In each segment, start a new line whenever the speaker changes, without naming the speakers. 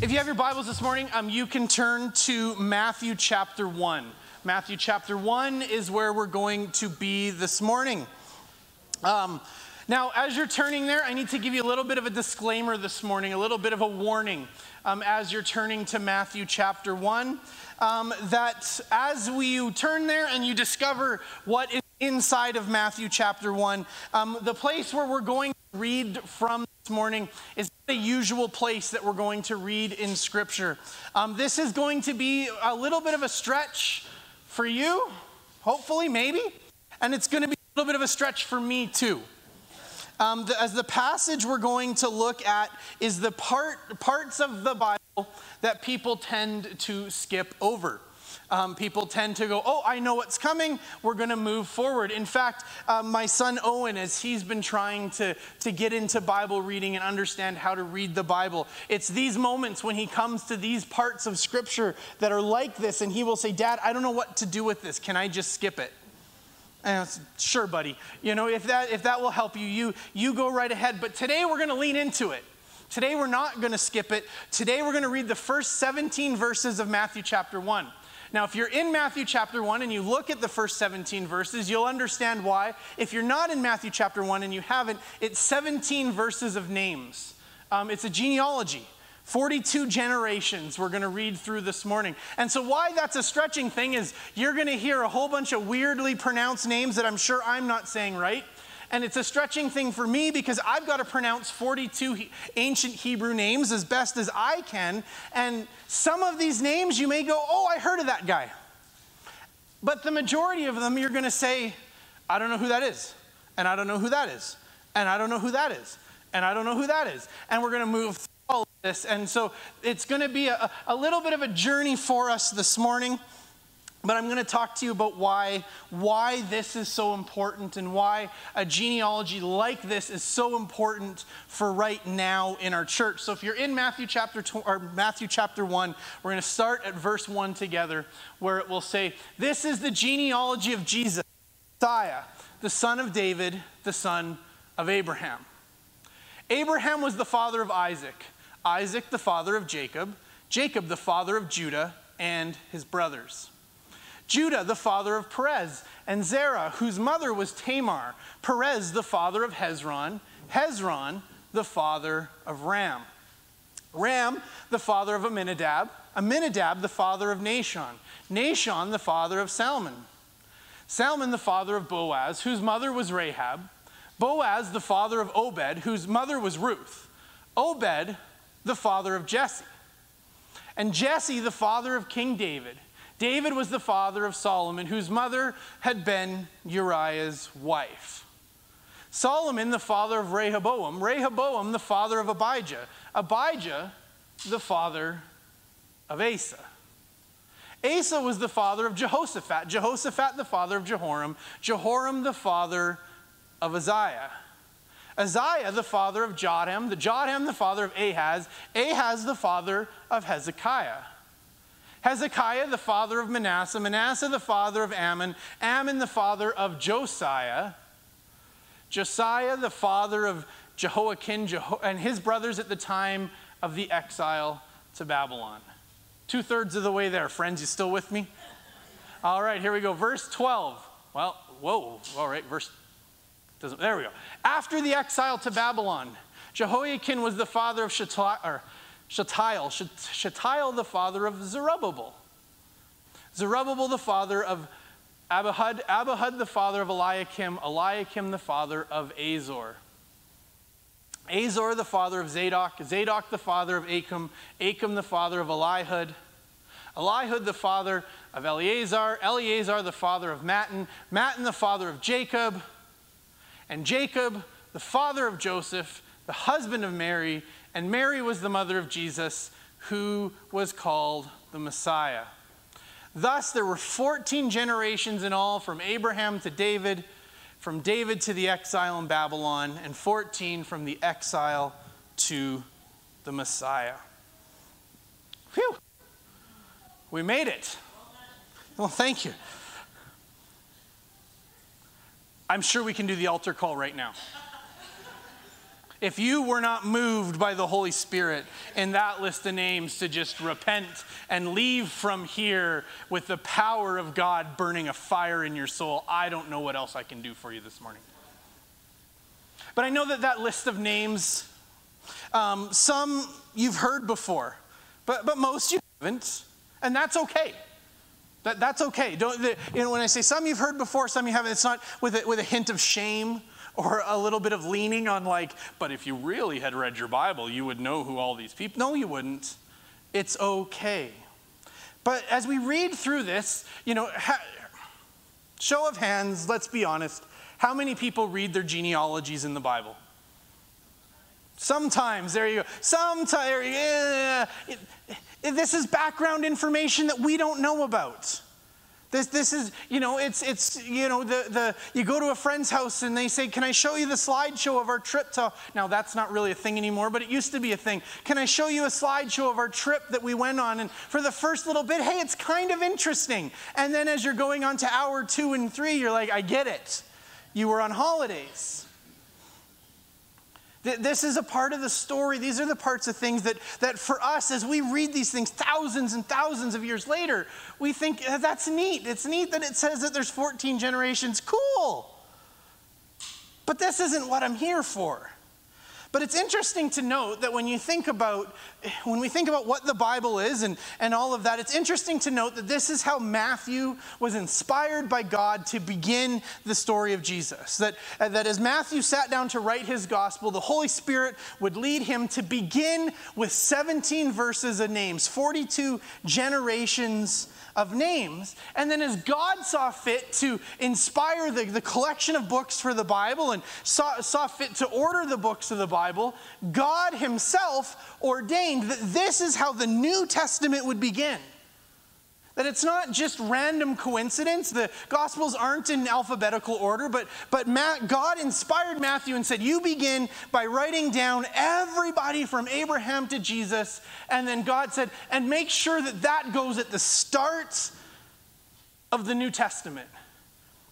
If you have your Bibles this morning, um, you can turn to Matthew chapter 1. Matthew chapter 1 is where we're going to be this morning. Um, now, as you're turning there, I need to give you a little bit of a disclaimer this morning, a little bit of a warning um, as you're turning to Matthew chapter 1. Um, that as we turn there and you discover what is inside of Matthew chapter 1, um, the place where we're going to read from this morning is the usual place that we're going to read in Scripture. Um, this is going to be a little bit of a stretch for you, hopefully, maybe, and it's going to be a little bit of a stretch for me too. Um, the, as the passage we're going to look at is the part, parts of the Bible that people tend to skip over um, people tend to go, Oh, I know what's coming. We're going to move forward. In fact, uh, my son Owen, as he's been trying to, to get into Bible reading and understand how to read the Bible, it's these moments when he comes to these parts of Scripture that are like this, and he will say, Dad, I don't know what to do with this. Can I just skip it? And I said, sure, buddy. You know, if that if that will help you, you you go right ahead. But today we're going to lean into it. Today we're not going to skip it. Today we're going to read the first 17 verses of Matthew chapter 1. Now, if you're in Matthew chapter 1 and you look at the first 17 verses, you'll understand why. If you're not in Matthew chapter 1 and you haven't, it's 17 verses of names. Um, it's a genealogy. 42 generations we're going to read through this morning. And so, why that's a stretching thing is you're going to hear a whole bunch of weirdly pronounced names that I'm sure I'm not saying right. And it's a stretching thing for me because I've got to pronounce 42 ancient Hebrew names as best as I can. And some of these names you may go, oh, I heard of that guy. But the majority of them you're going to say, I don't know who that is. And I don't know who that is. And I don't know who that is. And I don't know who that is. And we're going to move through all of this. And so it's going to be a, a little bit of a journey for us this morning. But I'm going to talk to you about why, why this is so important and why a genealogy like this is so important for right now in our church. So if you're in Matthew chapter two, or Matthew chapter 1, we're going to start at verse 1 together where it will say, "This is the genealogy of Jesus, Messiah, the son of David, the son of Abraham." Abraham was the father of Isaac, Isaac the father of Jacob, Jacob the father of Judah and his brothers. Judah, the father of Perez, and Zerah, whose mother was Tamar, Perez, the father of Hezron, Hezron, the father of Ram, Ram, the father of Amminadab, Amminadab, the father of Nahshon, Nahshon, the father of Salmon, Salmon, the father of Boaz, whose mother was Rahab, Boaz, the father of Obed, whose mother was Ruth, Obed, the father of Jesse, and Jesse, the father of King David. David was the father of Solomon, whose mother had been Uriah's wife. Solomon, the father of Rehoboam. Rehoboam, the father of Abijah. Abijah, the father of Asa. Asa was the father of Jehoshaphat. Jehoshaphat, the father of Jehoram. Jehoram, the father of Uzziah. Uzziah, the father of Jotham. The Jotham, the father of Ahaz. Ahaz, the father of Hezekiah. Hezekiah, the father of Manasseh, Manasseh, the father of Amon, Amon, the father of Josiah, Josiah, the father of Jehoiakim, Jeho- and his brothers at the time of the exile to Babylon. Two thirds of the way there, friends. You still with me? All right, here we go. Verse 12. Well, whoa, all right, verse. Doesn't, there we go. After the exile to Babylon, Jehoiakim was the father of Shealtiel, Shealtiel, Shealtiel the father of Zerubbabel. Zerubbabel the father of Abihud, Abihud the father of Eliakim, Eliakim the father of Azor. Azor the father of Zadok, Zadok the father of Achim, Achim the father of Elihud, Elihud the father of Eleazar, Eleazar the father of Matthan, Matthan the father of Jacob, and Jacob the father of Joseph, the husband of Mary, and Mary was the mother of Jesus, who was called the Messiah. Thus, there were 14 generations in all from Abraham to David, from David to the exile in Babylon, and 14 from the exile to the Messiah. Phew! We made it. Well, thank you. I'm sure we can do the altar call right now. If you were not moved by the Holy Spirit in that list of names to just repent and leave from here with the power of God burning a fire in your soul, I don't know what else I can do for you this morning. But I know that that list of names, um, some you've heard before, but, but most you haven't, and that's okay. That, that's okay. Don't, the, you know, when I say some you've heard before, some you haven't, it's not with a, with a hint of shame or a little bit of leaning on, like, but if you really had read your Bible, you would know who all these people. No, you wouldn't. It's okay. But as we read through this, you know, ha- show of hands, let's be honest, how many people read their genealogies in the Bible? Sometimes, there you go. Sometimes, yeah, this is background information that we don't know about. This, this is, you know, it's, it's, you know, the, the, you go to a friend's house and they say, Can I show you the slideshow of our trip to, now that's not really a thing anymore, but it used to be a thing. Can I show you a slideshow of our trip that we went on? And for the first little bit, hey, it's kind of interesting. And then as you're going on to hour two and three, you're like, I get it. You were on holidays. This is a part of the story. These are the parts of things that, that for us, as we read these things thousands and thousands of years later, we think that's neat. It's neat that it says that there's 14 generations. Cool. But this isn't what I'm here for. But it's interesting to note that when you think about when we think about what the Bible is and, and all of that, it's interesting to note that this is how Matthew was inspired by God to begin the story of Jesus. That, uh, that as Matthew sat down to write his gospel, the Holy Spirit would lead him to begin with 17 verses of names, 42 generations of names. And then, as God saw fit to inspire the, the collection of books for the Bible and saw, saw fit to order the books of the Bible, God Himself ordained that this is how the New Testament would begin. That it's not just random coincidence. The Gospels aren't in alphabetical order, but, but God inspired Matthew and said, You begin by writing down everybody from Abraham to Jesus. And then God said, And make sure that that goes at the start of the New Testament.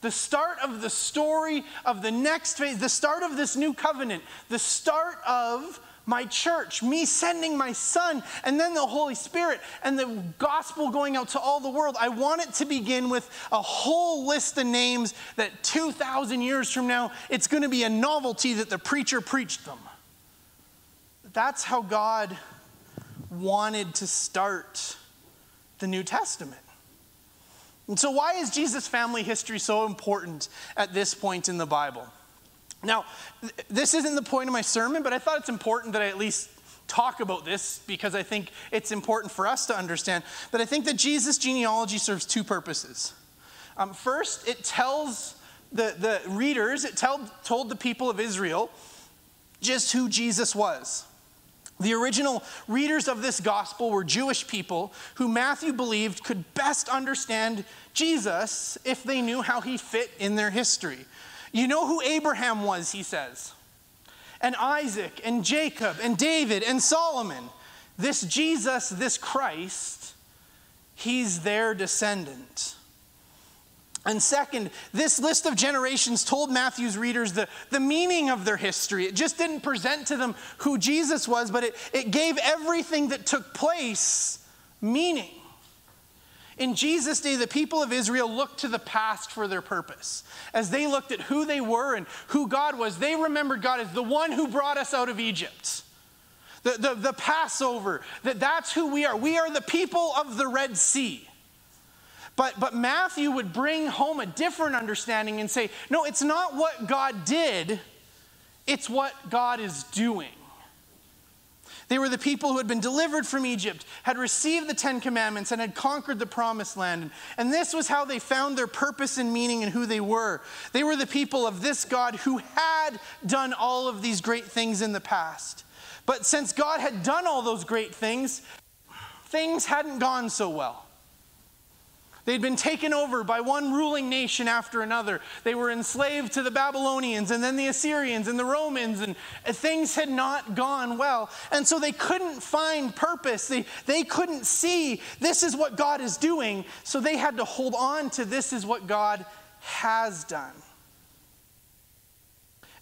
The start of the story of the next phase, the start of this new covenant, the start of my church, me sending my son, and then the Holy Spirit, and the gospel going out to all the world. I want it to begin with a whole list of names that 2,000 years from now, it's going to be a novelty that the preacher preached them. That's how God wanted to start the New Testament. And so, why is Jesus' family history so important at this point in the Bible? Now, this isn't the point of my sermon, but I thought it's important that I at least talk about this because I think it's important for us to understand that I think that Jesus' genealogy serves two purposes. Um, first, it tells the, the readers, it tell, told the people of Israel just who Jesus was. The original readers of this gospel were Jewish people who Matthew believed could best understand Jesus if they knew how he fit in their history. You know who Abraham was, he says, and Isaac, and Jacob, and David, and Solomon. This Jesus, this Christ, he's their descendant. And second, this list of generations told Matthew's readers the, the meaning of their history. It just didn't present to them who Jesus was, but it, it gave everything that took place meaning. In Jesus' day, the people of Israel looked to the past for their purpose. As they looked at who they were and who God was, they remembered God as the one who brought us out of Egypt. The, the, the Passover, that that's who we are. We are the people of the Red Sea. But, but Matthew would bring home a different understanding and say, no, it's not what God did, it's what God is doing. They were the people who had been delivered from Egypt, had received the Ten Commandments, and had conquered the promised land. And this was how they found their purpose and meaning and who they were. They were the people of this God who had done all of these great things in the past. But since God had done all those great things, things hadn't gone so well. They'd been taken over by one ruling nation after another. They were enslaved to the Babylonians and then the Assyrians and the Romans, and uh, things had not gone well. And so they couldn't find purpose. They, they couldn't see this is what God is doing. So they had to hold on to this is what God has done.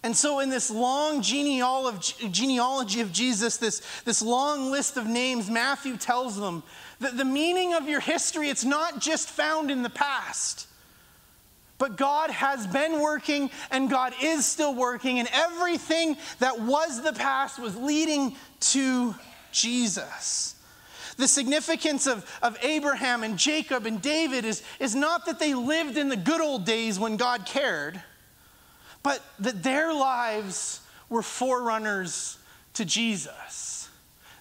And so, in this long genealogy of Jesus, this, this long list of names, Matthew tells them that the meaning of your history, it's not just found in the past. But God has been working and God is still working, and everything that was the past was leading to Jesus. The significance of, of Abraham and Jacob and David is, is not that they lived in the good old days when God cared but that their lives were forerunners to Jesus,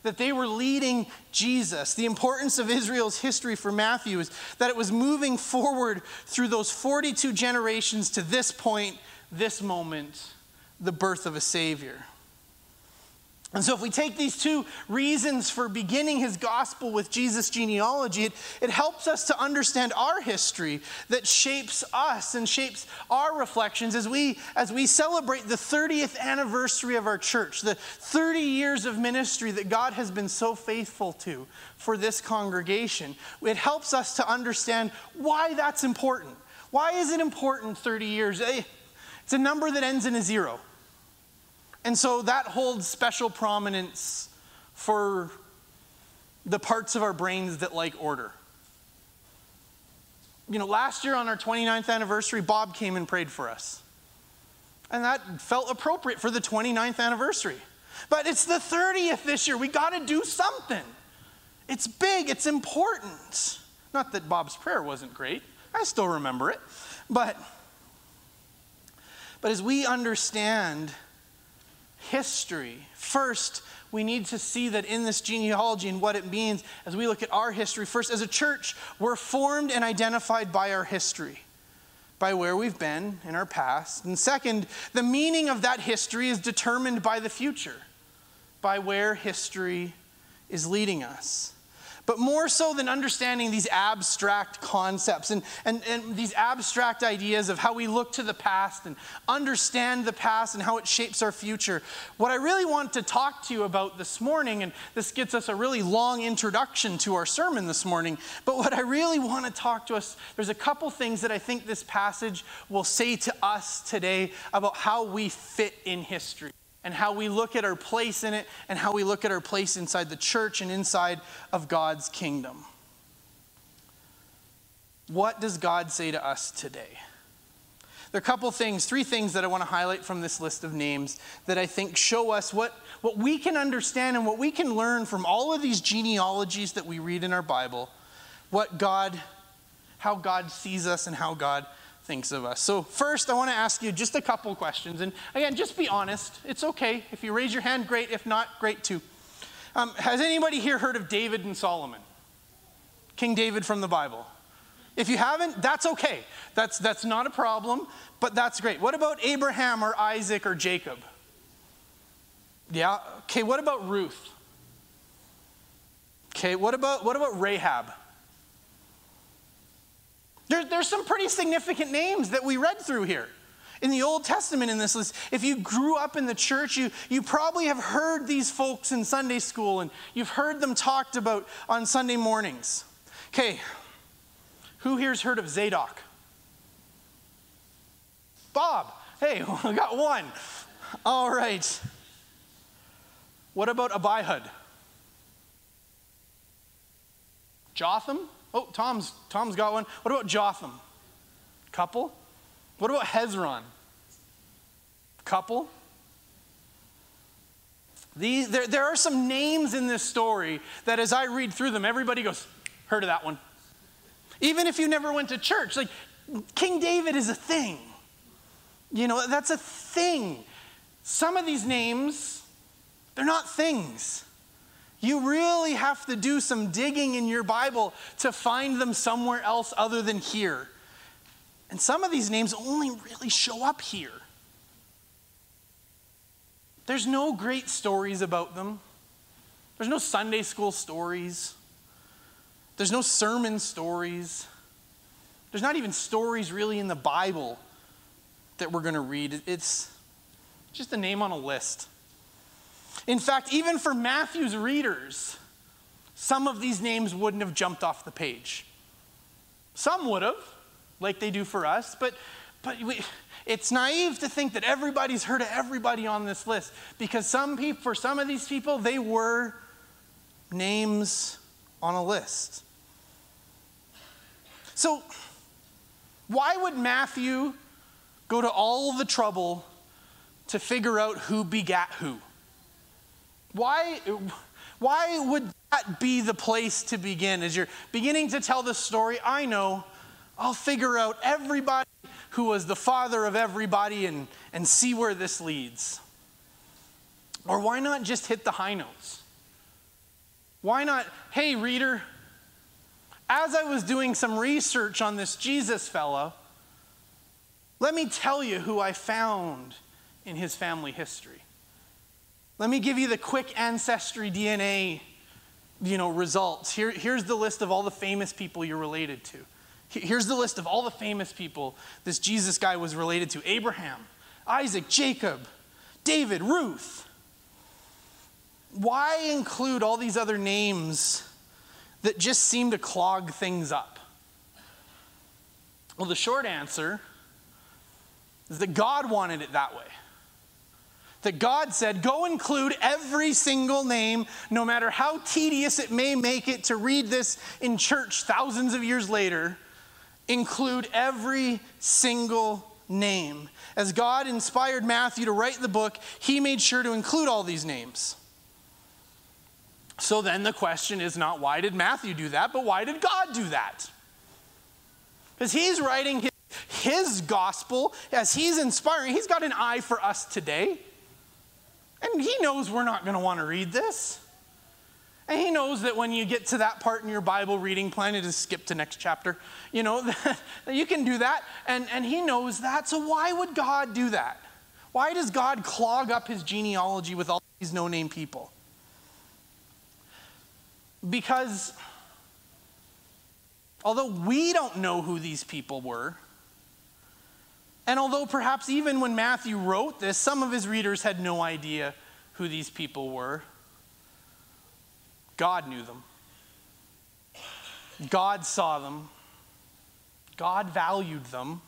that they were leading Jesus. The importance of Israel's history for Matthew is that it was moving forward through those 42 generations to this point, this moment, the birth of a Savior. And so, if we take these two reasons for beginning his gospel with Jesus' genealogy, it, it helps us to understand our history that shapes us and shapes our reflections as we, as we celebrate the 30th anniversary of our church, the 30 years of ministry that God has been so faithful to for this congregation. It helps us to understand why that's important. Why is it important 30 years? Eh, it's a number that ends in a zero. And so that holds special prominence for the parts of our brains that like order. You know, last year on our 29th anniversary, Bob came and prayed for us. And that felt appropriate for the 29th anniversary. But it's the 30th this year. We got to do something. It's big, it's important. Not that Bob's prayer wasn't great, I still remember it. But, but as we understand history. First, we need to see that in this genealogy and what it means as we look at our history. First, as a church, we're formed and identified by our history, by where we've been in our past. And second, the meaning of that history is determined by the future, by where history is leading us. But more so than understanding these abstract concepts and, and, and these abstract ideas of how we look to the past and understand the past and how it shapes our future, what I really want to talk to you about this morning, and this gets us a really long introduction to our sermon this morning, but what I really want to talk to us, there's a couple things that I think this passage will say to us today about how we fit in history and how we look at our place in it and how we look at our place inside the church and inside of God's kingdom. What does God say to us today? There are a couple things, three things that I want to highlight from this list of names that I think show us what, what we can understand and what we can learn from all of these genealogies that we read in our Bible, what God, how God sees us and how God thinks of us. So, first, I want to ask you just a couple questions. And again, just be honest. It's okay. If you raise your hand, great. If not, great too. Um, has anybody here heard of David and Solomon? King David from the Bible? If you haven't, that's okay. That's, that's not a problem, but that's great. What about Abraham or Isaac or Jacob? Yeah, okay, what about Ruth? Okay, what about, what about Rahab? There, there's some pretty significant names that we read through here. In the Old Testament, in this list, if you grew up in the church, you, you probably have heard these folks in Sunday school and you've heard them talked about on Sunday mornings. Okay, who here's heard of Zadok? Bob. Hey, I got one. All right. What about Abihud? Jotham? Oh, Tom's, Tom's got one. What about Jotham? Couple. What about Hezron? Couple. These, there, there are some names in this story that as I read through them, everybody goes, heard of that one. Even if you never went to church, like King David is a thing. You know, that's a thing. Some of these names, they're not things. You really have to do some digging in your Bible to find them somewhere else other than here. And some of these names only really show up here. There's no great stories about them. There's no Sunday school stories. There's no sermon stories. There's not even stories really in the Bible that we're going to read. It's just a name on a list. In fact, even for Matthew's readers, some of these names wouldn't have jumped off the page. Some would have, like they do for us, but, but we, it's naive to think that everybody's heard of everybody on this list because some people, for some of these people, they were names on a list. So, why would Matthew go to all the trouble to figure out who begat who? Why, why would that be the place to begin? As you're beginning to tell the story, I know I'll figure out everybody who was the father of everybody and, and see where this leads. Or why not just hit the high notes? Why not, hey, reader, as I was doing some research on this Jesus fellow, let me tell you who I found in his family history. Let me give you the quick ancestry DNA you know, results. Here, here's the list of all the famous people you're related to. Here's the list of all the famous people this Jesus guy was related to Abraham, Isaac, Jacob, David, Ruth. Why include all these other names that just seem to clog things up? Well, the short answer is that God wanted it that way. That God said, go include every single name, no matter how tedious it may make it to read this in church thousands of years later, include every single name. As God inspired Matthew to write the book, he made sure to include all these names. So then the question is not why did Matthew do that, but why did God do that? Because he's writing his, his gospel as he's inspiring. He's got an eye for us today. And he knows we're not going to want to read this. And he knows that when you get to that part in your Bible reading plan, it is skip to next chapter. You know, that you can do that. And, and he knows that. So why would God do that? Why does God clog up his genealogy with all these no name people? Because although we don't know who these people were, and although perhaps even when Matthew wrote this, some of his readers had no idea who these people were, God knew them. God saw them. God valued them.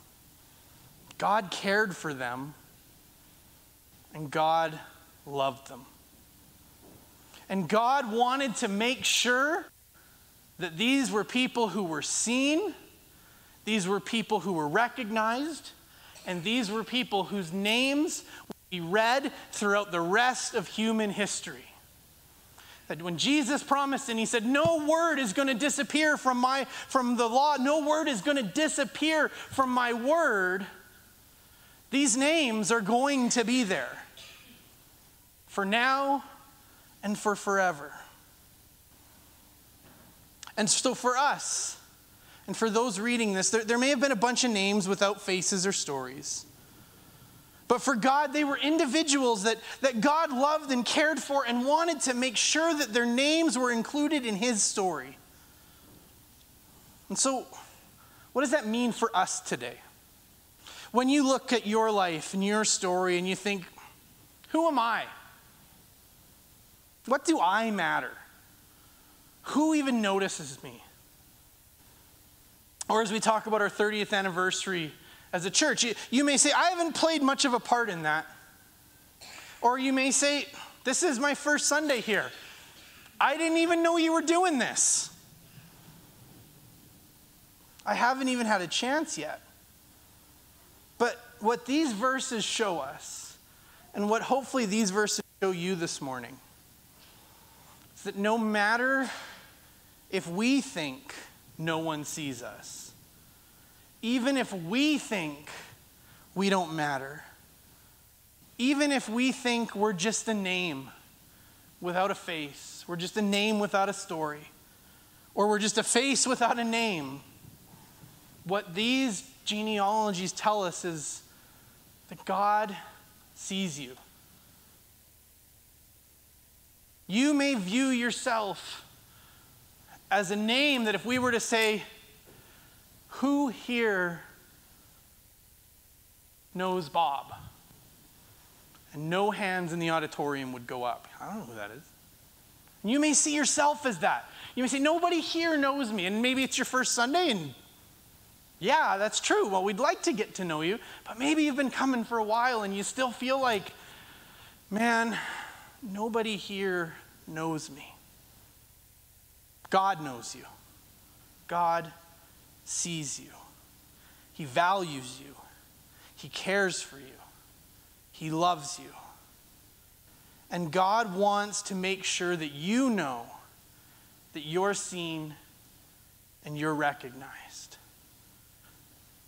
God cared for them. And God loved them. And God wanted to make sure that these were people who were seen, these were people who were recognized, and these were people whose names would be read throughout the rest of human history. That when Jesus promised and he said, No word is going to disappear from, my, from the law, no word is going to disappear from my word, these names are going to be there for now and for forever. And so for us, and for those reading this, there, there may have been a bunch of names without faces or stories. But for God, they were individuals that, that God loved and cared for and wanted to make sure that their names were included in His story. And so, what does that mean for us today? When you look at your life and your story and you think, who am I? What do I matter? Who even notices me? Or as we talk about our 30th anniversary as a church, you, you, may say, I haven't played much of a part in that. Or you may say, This is my first Sunday here. I didn't even know you were doing this. I haven't even had a chance yet. But what these verses show us, and what hopefully these verses show you this morning, is that no matter if we think no one sees us, even if we think we don't matter, even if we think we're just a name, without a face. We're just a name without a story. Or we're just a face without a name. What these genealogies tell us is that God sees you. You may view yourself as a name that if we were to say, Who here knows Bob? And no hands in the auditorium would go up. I don't know who that is. You may see yourself as that. You may say, Nobody here knows me. And maybe it's your first Sunday, and yeah, that's true. Well, we'd like to get to know you, but maybe you've been coming for a while and you still feel like, man, nobody here knows me. God knows you. God sees you. He values you. He cares for you. He loves you. And God wants to make sure that you know that you're seen and you're recognized.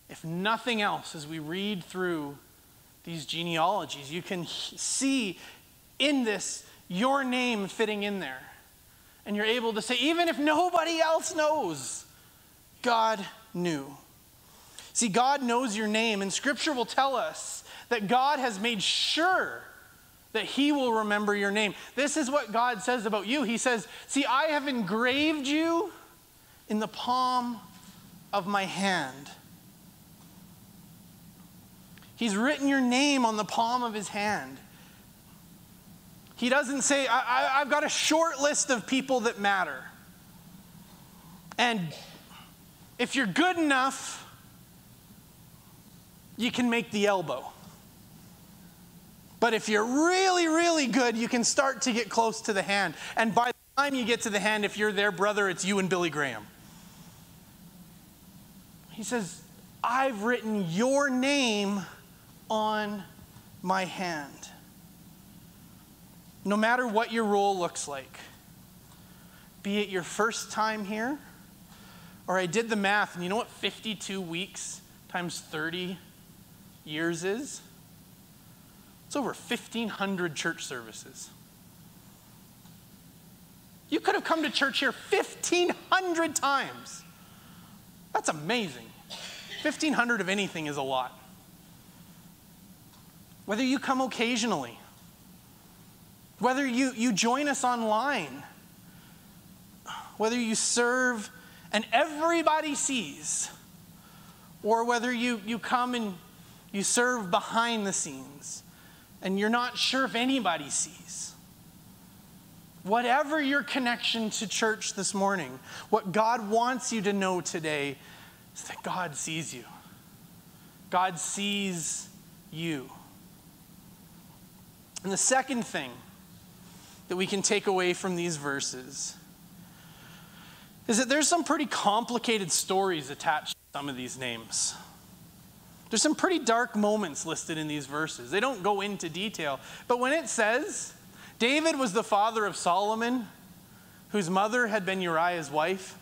If nothing else, as we read through these genealogies, you can see in this your name fitting in there. And you're able to say, even if nobody else knows, God knew. See, God knows your name, and Scripture will tell us that God has made sure that He will remember your name. This is what God says about you. He says, See, I have engraved you in the palm of my hand. He's written your name on the palm of His hand. He doesn't say, I, have got a short list of people that matter. And if you're good enough, you can make the elbow. But if you're really, really good, you can start to get close to the hand. And by the time you get to the hand, if you're their brother, it's you and Billy Graham. He says, I've written your name on my hand no matter what your role looks like, be it your first time here, or I did the math, and you know what 52 weeks times 30 years is? It's over 1,500 church services. You could have come to church here 1,500 times. That's amazing. 1,500 of anything is a lot. Whether you come occasionally, whether you, you join us online, whether you serve and everybody sees, or whether you, you come and you serve behind the scenes and you're not sure if anybody sees. Whatever your connection to church this morning, what God wants you to know today is that God sees you. God sees you. And the second thing that we can take away from these verses is that there's some pretty complicated stories attached to some of these names. There's some pretty dark moments listed in these verses. They don't go into detail. But when it says David was the father of Solomon, whose mother had been Uriah's wife,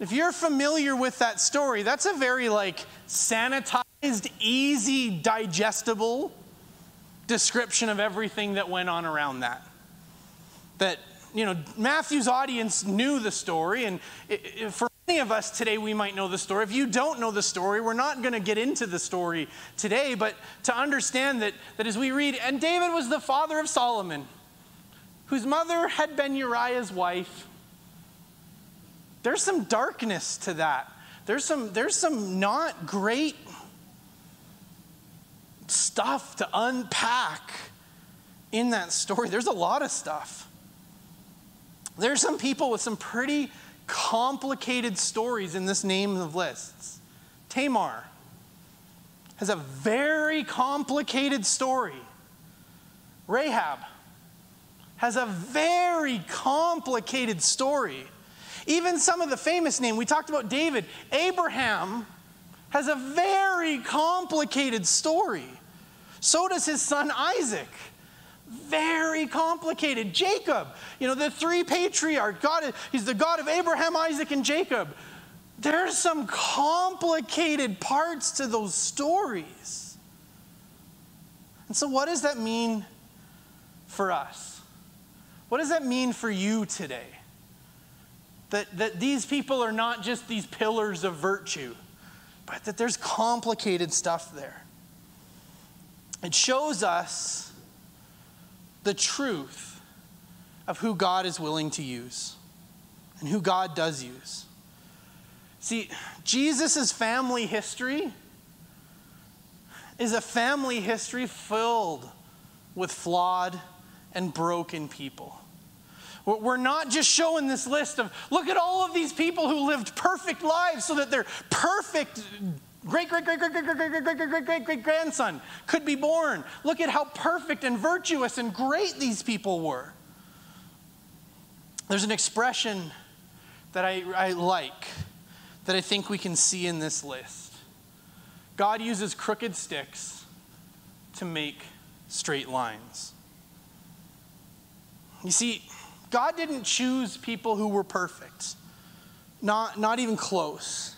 if you're familiar with that story, that's a very like sanitized, easy, digestible description of everything that went on around that. That, you know, Matthew's audience knew the story, and it, for many of us today, we might know the story. If you don't know the story, we're not going to get into the story today, but to understand that, that as we read, and David was the father of Solomon, whose mother had been Uriah's wife. There's some darkness to that. There's some, there's some not great stuff to unpack in that story. There's a lot of stuff. There's some people with some pretty complicated stories in this name of lists. Tamar has a very complicated story. Rahab has a very complicated story. Even some of the famous names, we talked about David, Abraham has a very complicated story. So does his son Isaac. Very complicated. Jacob, you know, the three patriarchs, God, he's the God of Abraham, Isaac, and Jacob. There's some complicated parts to those stories. And so, what does that mean for us? What does that mean for you today? That, that these people are not just these pillars of virtue, but that there's complicated stuff there. It shows us the truth of who God is willing to use and who God does use. See, Jesus' family history is a family history filled with flawed and broken people. We're not just showing this list of, look at all of these people who lived perfect lives so that their perfect great, great, great, great, great, great, great, great, great, great, great, great grandson could be born. Look at how perfect and virtuous and great these people were. There's an expression that I, I like that I think we can see in this list. God uses crooked sticks to make straight lines. You see, God didn't choose people who were perfect, not, not even close.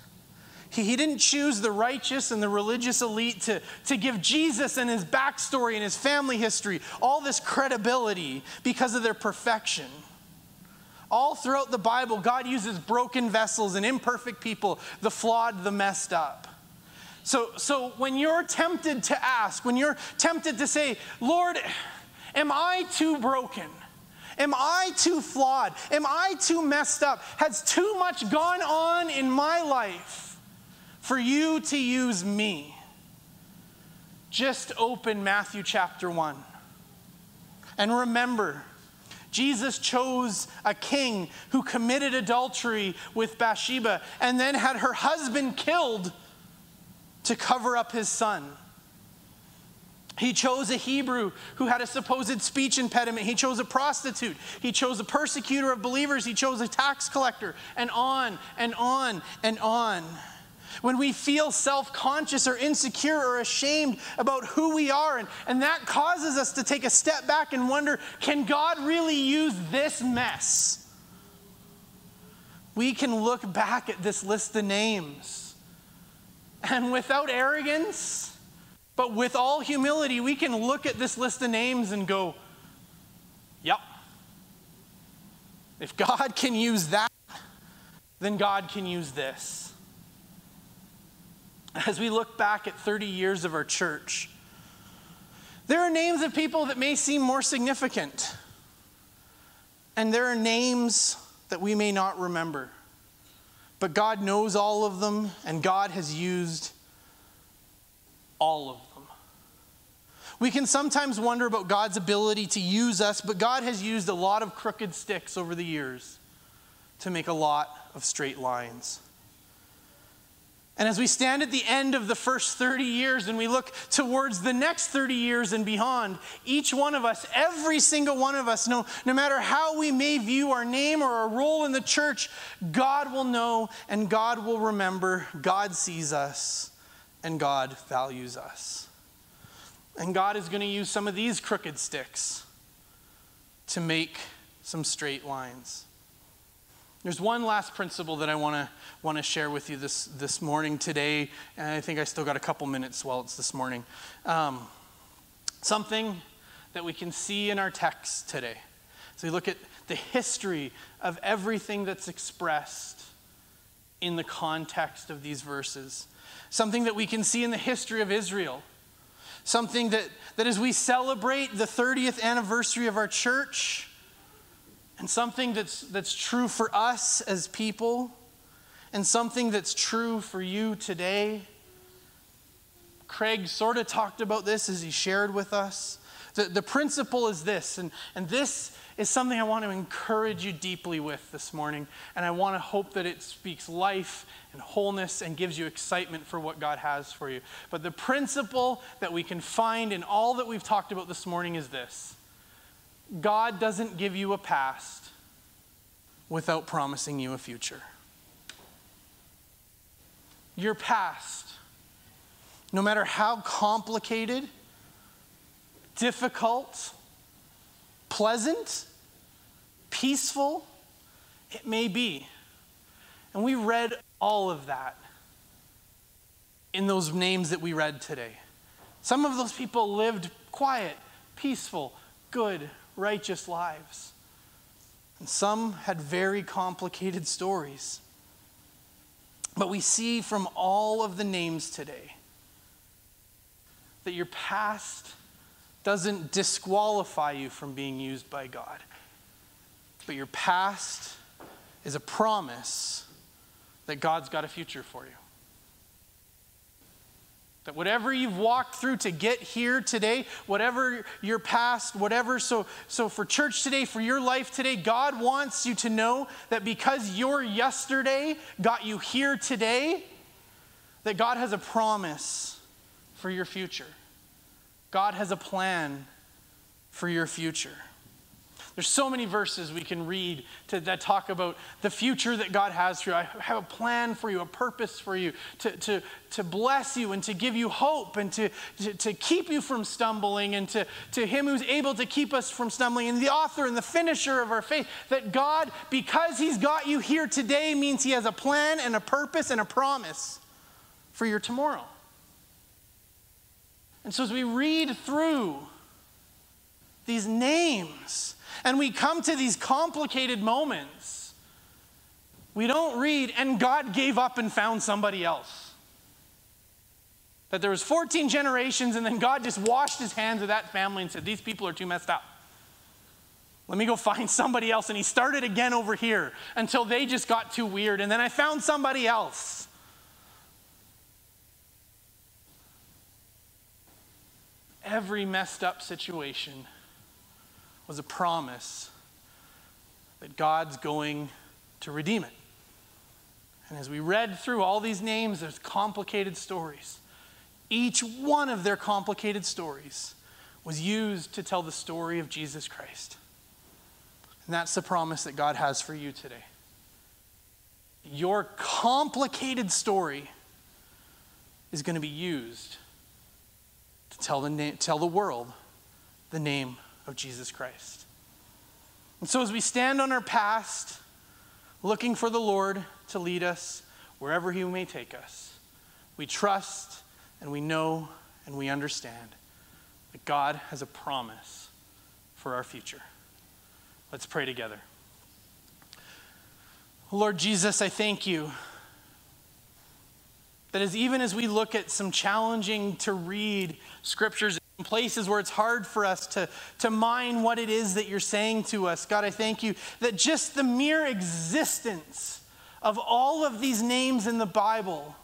He, he didn't choose the righteous and the religious elite to, to give Jesus and his backstory and his family history all this credibility because of their perfection. All throughout the Bible, God uses broken vessels and imperfect people, the flawed, the messed up. So, so when you're tempted to ask, when you're tempted to say, Lord, am I too broken? Am I too flawed? Am I too messed up? Has too much gone on in my life for you to use me? Just open Matthew chapter 1. And remember, Jesus chose a king who committed adultery with Bathsheba and then had her husband killed to cover up his son. He chose a Hebrew who had a supposed speech impediment. He chose a prostitute. He chose a persecutor of believers. He chose a tax collector, and on and on and on. When we feel self conscious or insecure or ashamed about who we are, and, and that causes us to take a step back and wonder can God really use this mess? We can look back at this list of names and without arrogance, but with all humility, we can look at this list of names and go, yep. If God can use that, then God can use this. As we look back at 30 years of our church, there are names of people that may seem more significant, and there are names that we may not remember. But God knows all of them, and God has used all of them. We can sometimes wonder about God's ability to use us, but God has used a lot of crooked sticks over the years to make a lot of straight lines. And as we stand at the end of the first 30 years and we look towards the next 30 years and beyond, each one of us, every single one of us, no, no matter how we may view our name or our role in the church, God will know and God will remember. God sees us and God values us. And God is going to use some of these crooked sticks to make some straight lines. There's one last principle that I want to want to share with you this this morning today, and I think I still got a couple minutes while it's this morning. Um, something that we can see in our text today. So we look at the history of everything that's expressed in the context of these verses. Something that we can see in the history of Israel something that, that as we celebrate the 30th anniversary of our church, and something that's, that's true for us as people, and something that's true for you today. Craig sort of talked about this as he shared with us. The, the principle is this, and, and this is something I want to encourage you deeply with this morning. And I want to hope that it speaks life and wholeness and gives you excitement for what God has for you. But the principle that we can find in all that we've talked about this morning is this God doesn't give you a past without promising you a future. Your past, no matter how complicated, difficult, pleasant, peaceful it may be. And we read all of that in those names that we read today. Some of those people lived quiet, peaceful, good, righteous lives. And some had very complicated stories. But we see from all of the names today that your past doesn't disqualify you from being used by God. But your past is a promise that God's got a future for you. That whatever you've walked through to get here today, whatever your past, whatever, so, so for church today, for your life today, God wants you to know that because your yesterday got you here today, that God has a promise for your future. God has a plan for your future. There's so many verses we can read to, that talk about the future that God has for you. I have a plan for you, a purpose for you, to, to, to bless you and to give you hope and to, to, to keep you from stumbling and to, to Him who's able to keep us from stumbling and the author and the finisher of our faith. That God, because He's got you here today, means He has a plan and a purpose and a promise for your tomorrow. And so as we read through these names and we come to these complicated moments, we don't read, and God gave up and found somebody else. That there was 14 generations, and then God just washed his hands of that family and said, These people are too messed up. Let me go find somebody else. And he started again over here until they just got too weird. And then I found somebody else. every messed up situation was a promise that God's going to redeem it. And as we read through all these names, there's complicated stories. Each one of their complicated stories was used to tell the story of Jesus Christ. And that's the promise that God has for you today. Your complicated story is going to be used to tell the, na- tell the world the name of Jesus Christ. And so, as we stand on our past, looking for the Lord to lead us wherever He may take us, we trust and we know and we understand that God has a promise for our future. Let's pray together. Lord Jesus, I thank you that as even as we look at some challenging to read scriptures places where it's hard for us to, to mine what it is that you're saying to us, God, I thank you that just the mere existence of all of these names in the Bible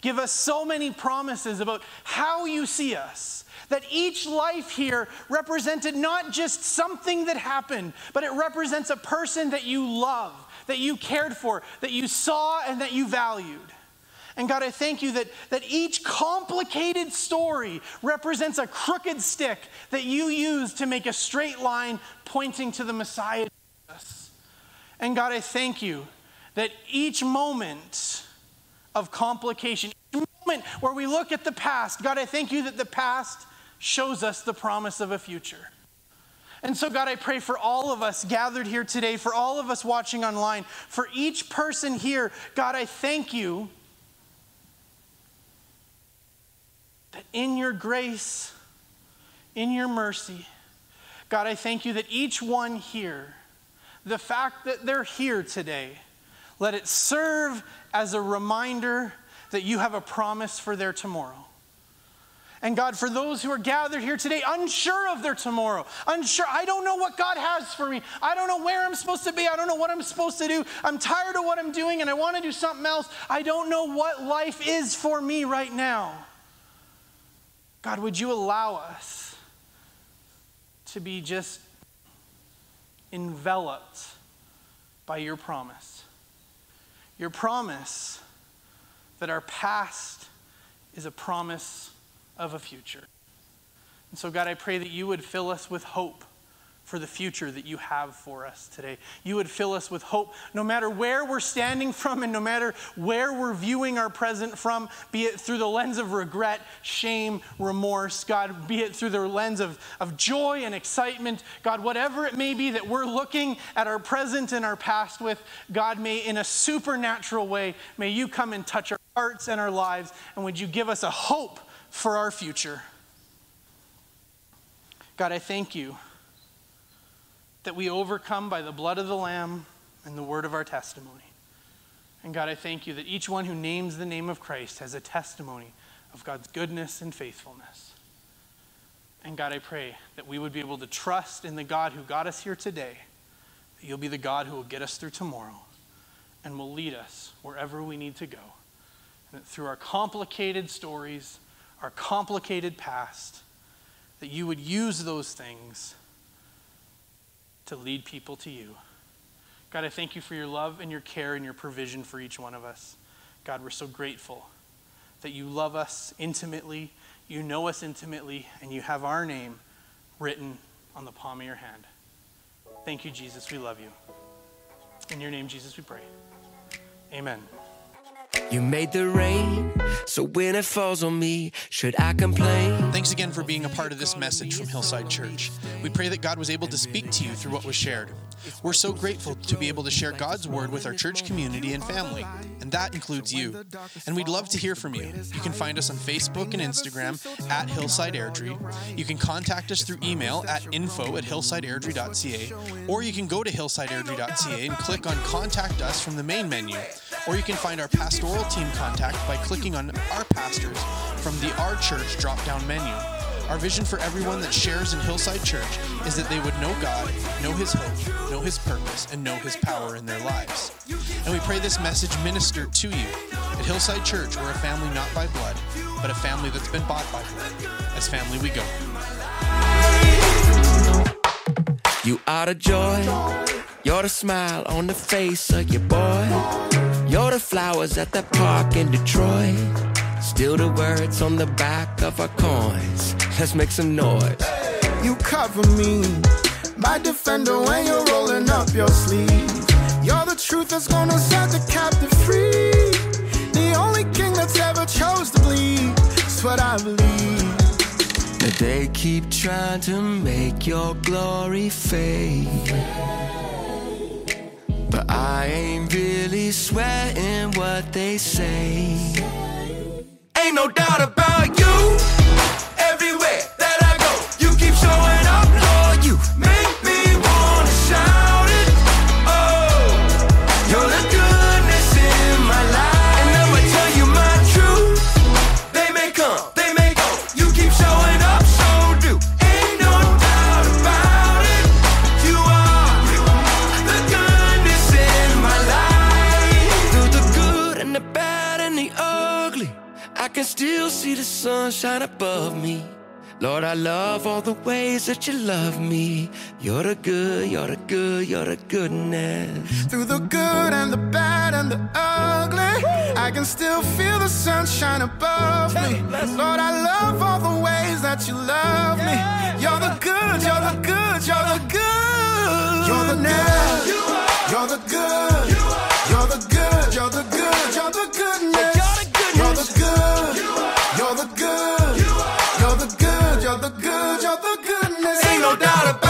give us so many promises about how you see us. That each life here represented not just something that happened, but it represents a person that you love, that you cared for, that you saw, and that you valued. And God, I thank you that, that each complicated story represents a crooked stick that you use to make a straight line pointing to the Messiah. And God, I thank you that each moment of complication, each moment where we look at the past, God, I thank you that the past shows us the promise of a future. And so, God, I pray for all of us gathered here today, for all of us watching online, for each person here, God, I thank you that in your grace, in your mercy, God, I thank you that each one here, the fact that they're here today, let it serve as a reminder that you have a promise for their tomorrow. And God, for those who are gathered here today, unsure of their tomorrow, unsure, I don't know what God has for me. I don't know where I'm supposed to be. I don't know what I'm supposed to do. I'm tired of what I'm doing and I want to do something else. I don't know what life is for me right now. God, would you allow us to be just enveloped by your promise? Your promise that our past is a promise of a future. And so, God, I pray that you would fill us with hope for the future that you have for us today. You would fill us with hope no matter where we're standing from and no matter where we're viewing our present from, be it through the lens of regret, shame, remorse, God, be it through the lens of, of joy and excitement, God, whatever it may be that we're looking at our present and our past with, God, may in a supernatural way, may you come and touch our hearts and our lives, and would you give us a hope for our future? God, I thank you that we overcome by the blood of the Lamb and the word of our testimony. And God, I thank you that each one who names the name of Christ has a testimony of God's goodness and faithfulness. And God, I pray that we would be able to trust in the God who got us here today, that you'll be the God who will get us through tomorrow and will lead us wherever we need to go. And that through our complicated stories, our complicated past, that you would use those things to lead people to you. God, I thank you for your love and your care and your provision for each one of us. God, we're so grateful that you love us intimately, you know us intimately, and you have our name written on the palm of your hand. Thank you, Jesus. We love you. In your name, Jesus, we pray. Amen.
You made the rain, so when it falls on me, should I complain?
Thanks again for being a part of this message from Hillside Church. We pray that God was able to speak to you through what was shared. We're so grateful to be able to share God's word with our church community and family, and that includes you. And we'd love to hear from you. You can find us on Facebook and Instagram at Hillside Airdrie. You can contact us through email at info at hillsideairdrie.ca, or you can go to hillsideairdrie.ca and click on Contact Us from the main menu. Or you can find our pastoral team contact by clicking on Our Pastors from the Our Church drop down menu. Our vision for everyone that shares in Hillside Church is that they would know God, know His hope, know His purpose, and know His power in their lives. And we pray this message ministered to you. At Hillside Church, we're a family not by blood, but a family that's been bought by blood. As family, we go.
You are the joy, you're the smile on the face of your boy. You're the flowers at the park in Detroit. Still the words on the back of our coins. Let's make some noise.
You cover me, my defender, when you're rolling up your sleeves. You're the truth that's gonna set the captive free. The only king that's ever chose to bleed. That's what I believe.
But they keep trying to make your glory fade. But I ain't really sweating what they say. Ain't no doubt about you. Everywhere that I go, you keep showing up, Lord. You still see the sunshine above me. Lord, I love all the ways that you love me. You're the good, you're the good, you're the goodness.
Through the good and the bad and the ugly, I can still feel the sunshine above me. Lord, I love all the ways that you love me. You're the good, you're the good, you're the good. You're the good. You're the good.
No doubt about you.